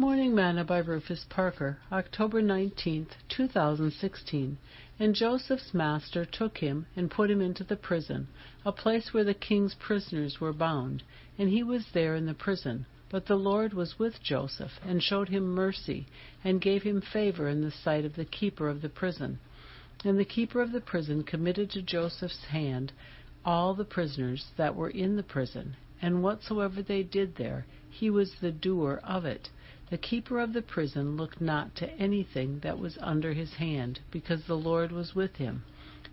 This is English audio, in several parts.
Morning Manna by Rufus Parker, October 19, 2016. And Joseph's master took him and put him into the prison, a place where the king's prisoners were bound, and he was there in the prison. But the Lord was with Joseph, and showed him mercy, and gave him favor in the sight of the keeper of the prison. And the keeper of the prison committed to Joseph's hand all the prisoners that were in the prison, and whatsoever they did there, he was the doer of it. The keeper of the prison looked not to anything that was under his hand, because the Lord was with him.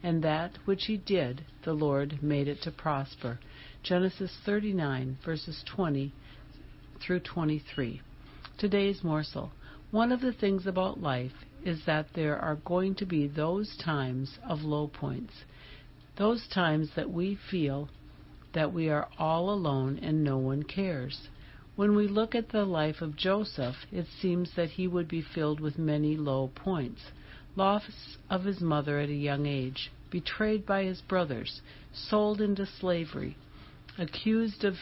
And that which he did, the Lord made it to prosper. Genesis 39, verses 20 through 23. Today's morsel. One of the things about life is that there are going to be those times of low points, those times that we feel that we are all alone and no one cares. When we look at the life of Joseph, it seems that he would be filled with many low points. Loss of his mother at a young age, betrayed by his brothers, sold into slavery, accused of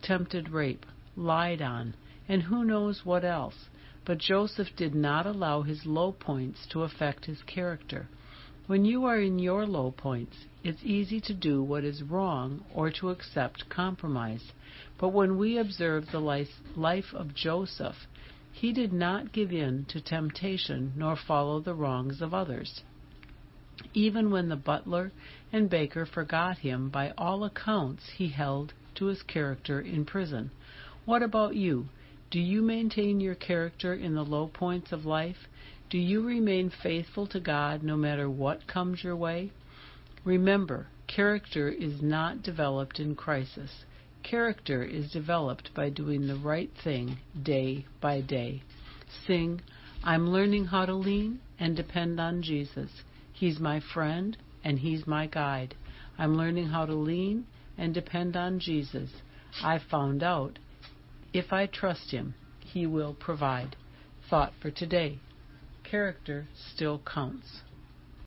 tempted rape, lied on, and who knows what else. But Joseph did not allow his low points to affect his character. When you are in your low points, it's easy to do what is wrong or to accept compromise. But when we observe the life of Joseph, he did not give in to temptation nor follow the wrongs of others. Even when the butler and baker forgot him, by all accounts he held to his character in prison. What about you? Do you maintain your character in the low points of life? Do you remain faithful to God no matter what comes your way? Remember, character is not developed in crisis. Character is developed by doing the right thing day by day. Sing, I'm learning how to lean and depend on Jesus. He's my friend and He's my guide. I'm learning how to lean and depend on Jesus. I've found out if I trust Him, He will provide. Thought for today Character still counts.